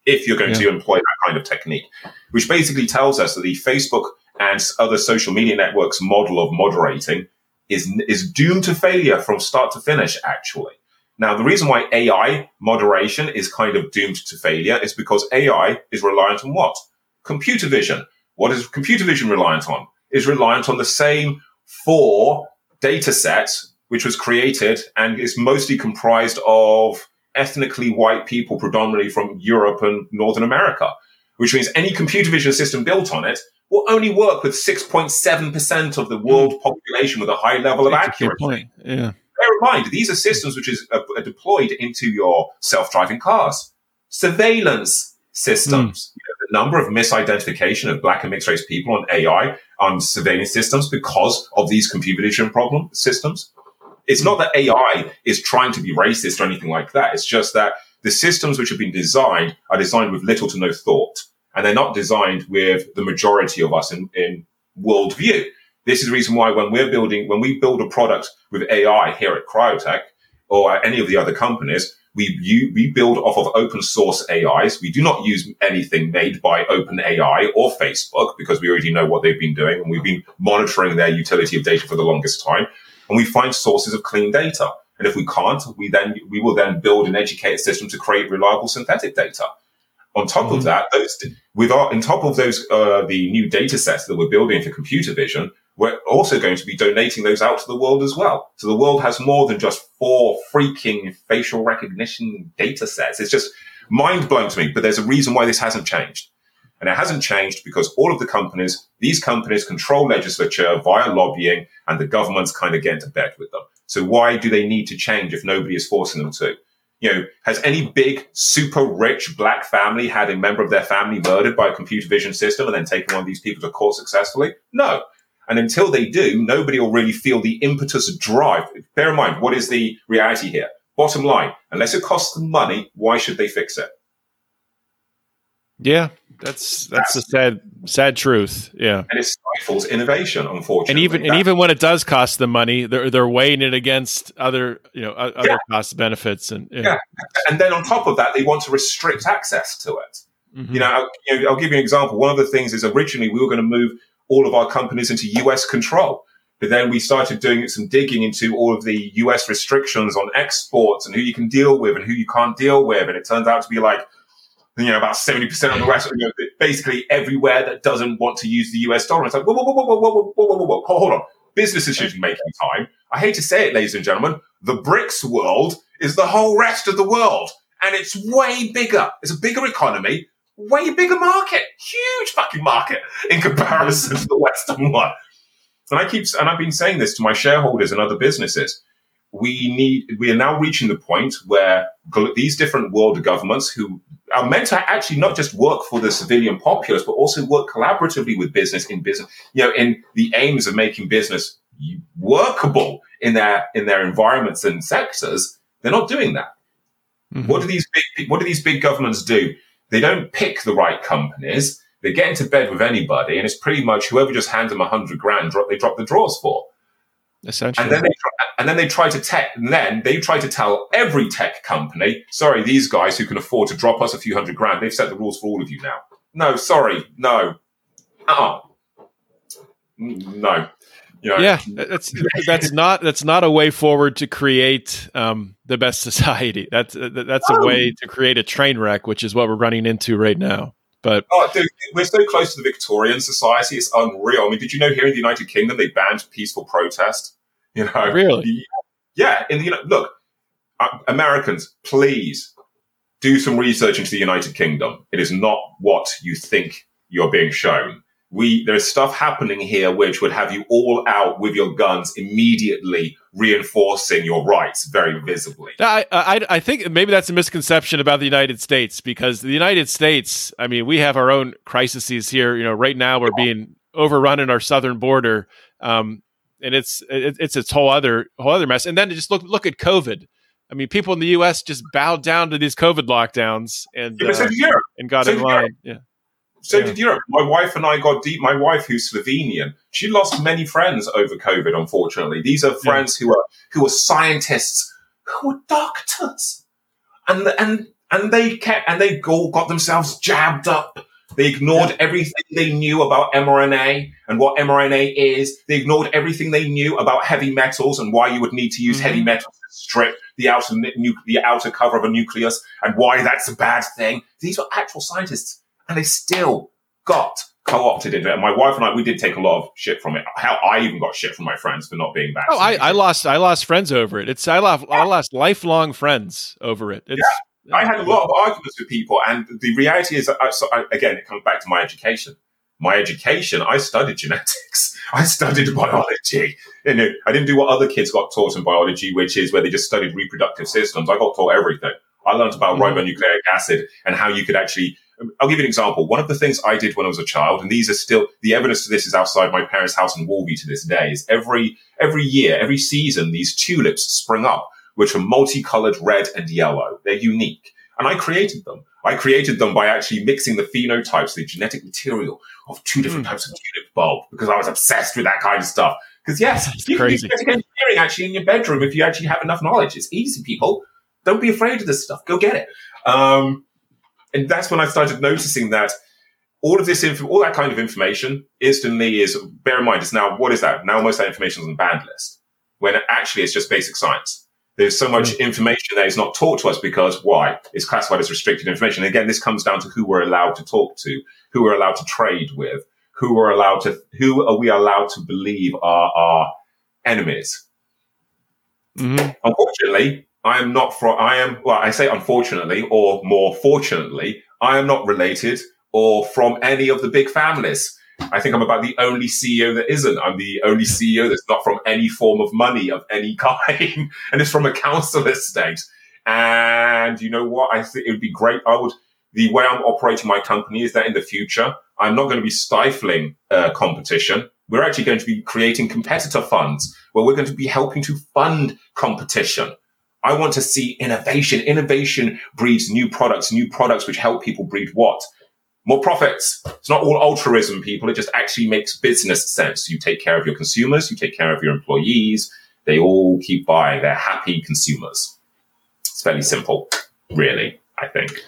if you're going yeah. to employ that kind of technique, which basically tells us that the Facebook and other social media networks model of moderating is, is doomed to failure from start to finish, actually. Now, the reason why AI moderation is kind of doomed to failure is because AI is reliant on what? Computer vision. What is computer vision reliant on? Is reliant on the same four data sets, which was created and is mostly comprised of ethnically white people, predominantly from Europe and Northern America, which means any computer vision system built on it will only work with 6.7% of the world population with a high level of accuracy. Yeah in mind, these are systems which is, uh, are deployed into your self-driving cars, surveillance systems. Mm. You know, the number of misidentification of black and mixed race people on AI on surveillance systems because of these computer vision problem systems. It's not that AI is trying to be racist or anything like that. It's just that the systems which have been designed are designed with little to no thought. And they're not designed with the majority of us in, in worldview. This is the reason why when we're building, when we build a product with AI here at Kryotech or any of the other companies, we, you, we build off of open source AIs. We do not use anything made by OpenAI or Facebook because we already know what they've been doing and we've been monitoring their utility of data for the longest time. And we find sources of clean data. And if we can't, we then, we will then build an educated system to create reliable synthetic data. On top mm-hmm. of that, those, with our, on top of those, uh, the new data sets that we're building for computer vision, we're also going to be donating those out to the world as well. So the world has more than just four freaking facial recognition data sets. It's just mind blowing to me, but there's a reason why this hasn't changed. And it hasn't changed because all of the companies, these companies control legislature via lobbying and the government's kind of get into bed with them. So why do they need to change if nobody is forcing them to? You know, has any big, super rich black family had a member of their family murdered by a computer vision system and then taken one of these people to court successfully? No. And until they do, nobody will really feel the impetus drive. Bear in mind, what is the reality here? Bottom line, unless it costs them money, why should they fix it? Yeah, that's that's, the sad sad truth. Yeah, and it stifles innovation, unfortunately. And even and even when it does cost them money, they're they're weighing it against other you know other yeah. cost benefits and yeah. And then on top of that, they want to restrict access to it. Mm-hmm. You, know, I'll, you know, I'll give you an example. One of the things is originally we were going to move all of our companies into US control. But then we started doing some digging into all of the US restrictions on exports and who you can deal with and who you can't deal with. And it turns out to be like, you know, about 70% of the rest, you know, basically everywhere that doesn't want to use the US dollar. It's like, whoa, whoa, whoa, whoa, whoa, whoa, whoa, whoa, whoa, hold on. Businesses should be making time. I hate to say it, ladies and gentlemen, the BRICS world is the whole rest of the world. And it's way bigger. It's a bigger economy way bigger market, huge fucking market in comparison to the Western one. And I keep, and I've been saying this to my shareholders and other businesses. We need, we are now reaching the point where these different world governments who are meant to actually not just work for the civilian populace, but also work collaboratively with business in business, you know, in the aims of making business workable in their, in their environments and sectors. They're not doing that. Mm-hmm. What do these big, what do these big governments do? They don't pick the right companies. They get into bed with anybody, and it's pretty much whoever just hands them a hundred grand, they drop the drawers for. Essentially, and then they try, and then they try to tech, and then they try to tell every tech company, "Sorry, these guys who can afford to drop us a few hundred grand, they've set the rules for all of you now." No, sorry, no, uh, uh no. You know, yeah, that's that's not that's not a way forward to create um, the best society. That's that's a way to create a train wreck, which is what we're running into right now. But oh, dude, we're so close to the Victorian society; it's unreal. I mean, did you know here in the United Kingdom they banned peaceful protest? You know, really? Yeah, in the you know, look, uh, Americans, please do some research into the United Kingdom. It is not what you think you're being shown. We there's stuff happening here which would have you all out with your guns immediately reinforcing your rights very visibly I, I i think maybe that's a misconception about the united states because the united states i mean we have our own crises here you know right now we're being overrun in our southern border um, and it's it, it's its whole other whole other mess and then just look look at covid I mean, people in the U.S. just bowed down to these COVID lockdowns and uh, and got so in line. Yeah. So Yeah. did Europe. My wife and I got deep. My wife, who's Slovenian, she lost many friends over COVID. Unfortunately, these are friends who are who are scientists, who are doctors, and and and they kept and they all got themselves jabbed up. They ignored everything they knew about mRNA and what mRNA is. They ignored everything they knew about heavy metals and why you would need to use Mhm. heavy metals to strip the outer nu- the outer cover of a nucleus and why that's a bad thing. These were actual scientists and they still got co-opted into it. And my wife and I, we did take a lot of shit from it. Hell, I even got shit from my friends for not being Oh, I. I lost I lost friends over it. It's I lost I lost lifelong friends over it. It's, I had a lot of arguments with people, and the reality is, I, so I, again, it comes back to my education. My education, I studied genetics. I studied biology. You know, I didn't do what other kids got taught in biology, which is where they just studied reproductive systems. I got taught everything. I learned about Mhm. ribonucleic acid and how you could actually. I'll give you an example. One of the things I did when I was a child, and these are still the evidence to this is outside my parents' house in Wolby to this day. Is every every year, every season, these tulips spring up, which are multicolored red and yellow. They're unique. And I created them. I created them by actually mixing the phenotypes, the genetic material of two different Hmm. types of tulip bulb, because I was obsessed with that kind of stuff. Because yes, That's you can do crazy. genetic engineering actually in your bedroom if you actually have enough knowledge. It's easy, people. Don't be afraid of this stuff. Go get it. Um, and that's when I started noticing that all of this, inf- all that kind of information instantly is, bear in mind, it's now, what is that? Now most of that information is on the banned list when actually it's just basic science. There's so much information that is not taught to us because why? It's classified as restricted information. Again, this comes down to who we're allowed to talk to, who we're allowed to trade with, who we're allowed to, who are we allowed to believe are our enemies. Mhm. Unfortunately, I am not from, I am, well, I say unfortunately, or more fortunately, I am not related or from any of the big families. I think I'm about the only CEO that isn't. I'm the only CEO that's not from any form of money of any kind, and it's from a council estate. And you know what? I think it would be great. I would, the way I'm operating my company is that in the future, I'm not going to be stifling uh, competition. We're actually going to be creating competitor funds where we're going to be helping to fund competition. I want to see innovation. Innovation breeds new products, new products which help people breed what? More profits. It's not all altruism, people. It just actually makes business sense. You take care of your consumers, you take care of your employees. They all keep buying. They're happy consumers. It's fairly simple, really, I think.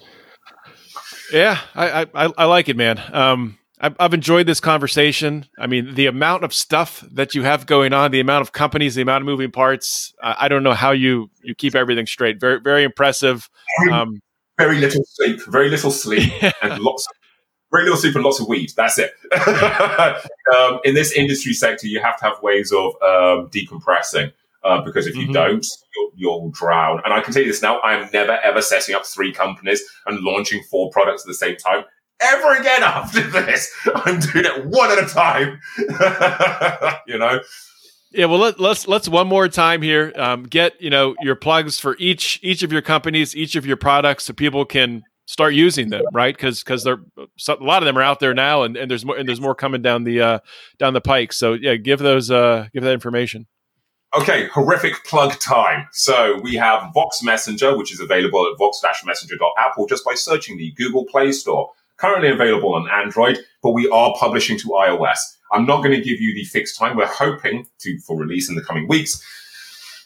Yeah, I, I I like it, man. Um, I've, enjoyed this conversation. I mean, the amount of stuff that you have going on, the amount of companies, the amount of moving parts. I, I don't know how you you keep everything straight. Very very impressive. Um, Very little sleep, very little sleep, and lots of very little sleep and lots of weed. That's it. um, in this industry sector, you have to have ways of um, decompressing uh, because if you Mhm. don't, you'll, you'll drown. And I can tell you this now: I am never ever setting up three companies and launching four products at the same time. Ever again after this, I'm doing it one at a time. you know, Yeah, well let, let's let's one more time here. Um, get you know your plugs for each each of your companies, each of your products, so people can start using them, right? Because because they're a lot of them are out there now, and, and there's more and there's more coming down the uh, down the pike. So yeah, give those uh, give that information. Okay, horrific plug time. So we have Vox Messenger, which is available at vox-messenger.app or just by searching the Google Play Store. Currently available on Android, but we are publishing to iOS. I'm not going to give you the fixed time. We're hoping to for release in the coming weeks.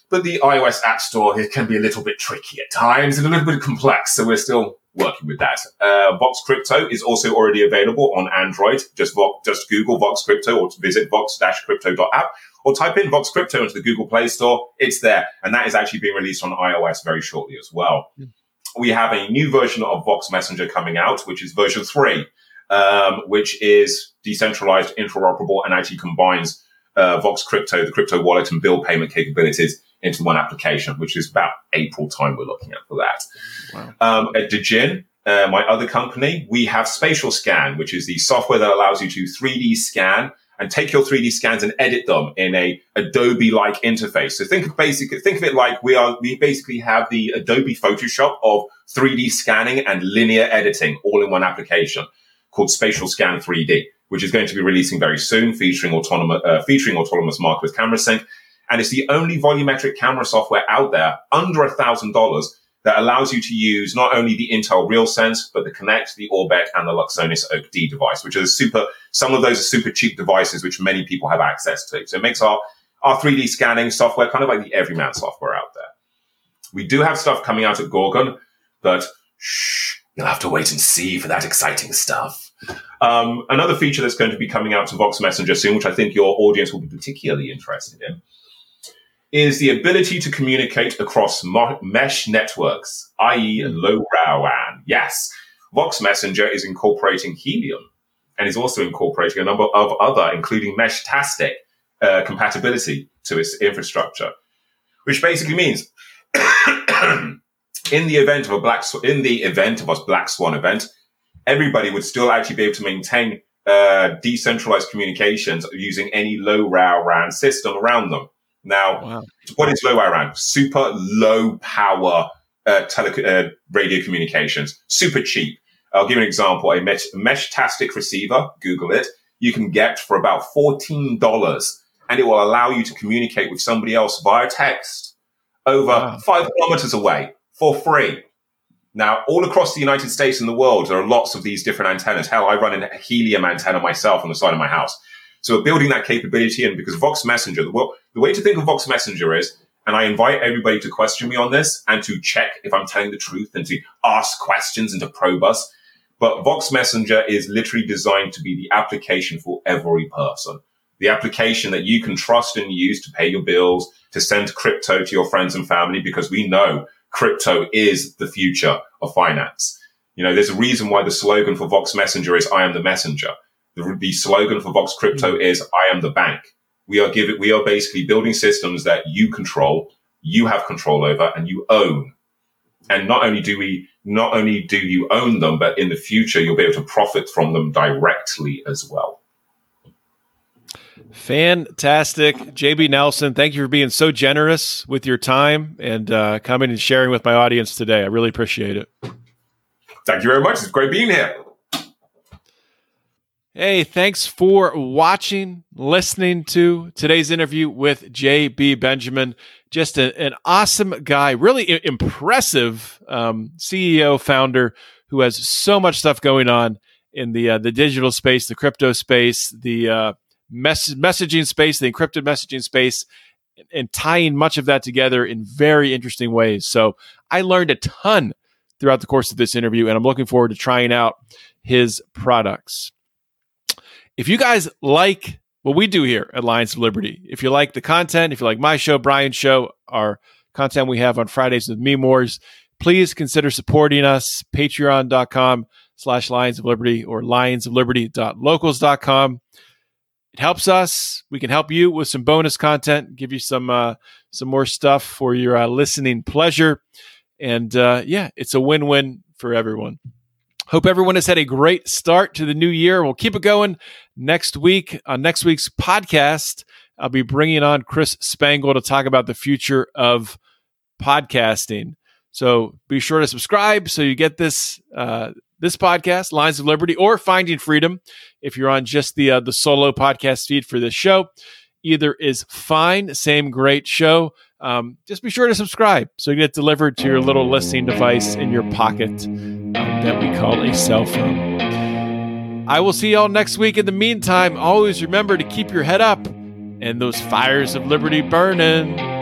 But the iOS App Store can be a little bit tricky at times and a little bit complex, so we're still working with that. Uh, Vox Crypto is also already available on Android. Just Vox, just Google Vox Crypto or visit vox-crypto.app or type in Vox Crypto into the Google Play Store. It's there. And that is actually being released on iOS very shortly as well. We have a new version of Vox Messenger coming out, which is version three, um, which is decentralized, interoperable, and actually combines uh, Vox Crypto, the crypto wallet and bill payment capabilities into one application, which is about April time we're looking at for that. Wow. Um, at Djinn, uh, my other company, we have Spatial Scan, which is the software that allows you to 3D scan and take your 3D scans and edit them in a Adobe-like interface. So think of basically, think of it like we are, we basically have the Adobe Photoshop of 3D scanning and linear editing all in one application called Spatial Scan 3D, which is going to be releasing very soon, featuring autonomous, uh, featuring autonomous markerless camera sync. And it's the only volumetric camera software out there under a thousand dollars that allows you to use not only the Intel RealSense, but the Kinect, the Orbbec, and the Luxonis Oak D device, which are super, some of those are super cheap devices, which many people have access to. So it makes our, our 3D scanning software kind of like the everyman software out there. We do have stuff coming out at Gorgon, but shh, you'll have to wait and see for that exciting stuff. Um, another feature that's going to be coming out to Vox Messenger soon, which I think your audience will be particularly interested in, is the ability to communicate across mesh networks, i.e. low LoRaWAN. Yes, Vox Messenger is incorporating Helium and is also incorporating a number of other, including Meshtastic uh, compatibility to its infrastructure, which basically means in the event of a black sw- in the event of a black swan event, everybody would still actually be able to maintain uh, decentralized communications using any LoRaWAN system around them. Now, Wow. what is LoRaWAN? Super low power uh, tele- uh, radio communications, super cheap. I'll give you an example. A mesh, tastic receiver, Google it, you can get for about $14 and it will allow you to communicate with somebody else via text over Wow. five kilometers away for free. Now, all across the United States and the world, there are lots of these different antennas. Hell, I run a helium antenna myself on the side of my house. So we're building that capability and because Vox Messenger, wo- the way to think of Vox Messenger is, and I invite everybody to question me on this and to check if I'm telling the truth and to ask questions and to probe us. But Vox Messenger is literally designed to be the application for every person. The application that you can trust and use to pay your bills, to send crypto to your friends and family, because we know crypto is the future of finance. You know, there's a reason why the slogan for Vox Messenger is I am the messenger. The, the slogan for Vox Crypto is I am the bank. We are giving, we are basically building systems that you control, you have control over and you own. And not only do we, not only do you own them, but in the future, you'll be able to profit from them directly as well. Fantastic. JB Nelson, thank you for being so generous with your time and uh, coming and sharing with my audience today. I really appreciate it. Thank you very much. It's great being here. Hey, thanks for watching, listening to today's interview with JB Benjamin. Just a, an awesome guy, really impressive um, CEO, founder who has so much stuff going on in the uh, the digital space, the crypto space, the uh, mess- messaging space, the encrypted messaging space, and tying much of that together in very interesting ways. So I learned a ton throughout the course of this interview, and I'm looking forward to trying out his products if you guys like what we do here at Lions of Liberty, if you like the content, if you like my show, Brian's show, our content we have on Fridays with Wars, please consider supporting us. Patreon.com slash Lions of Liberty or lionsofliberty.locals.com. It helps us. We can help you with some bonus content, give you some uh, some more stuff for your uh, listening pleasure. And uh, yeah, it's a win win for everyone. Hope everyone has had a great start to the new year. We'll keep it going next week. On next week's podcast, I'll be bringing on Chris Spangle to talk about the future of podcasting. So be sure to subscribe so you get this uh, this podcast, Lions of Liberty, or Finding Freedom. If you're on just the uh, the solo podcast feed for this show, either is fine. Same great show. Um, just be sure to subscribe so you get delivered to your little listening device in your pocket that we call a cell phone. I will see y'all next week. In the meantime, always remember to keep your head up and those fires of liberty burning.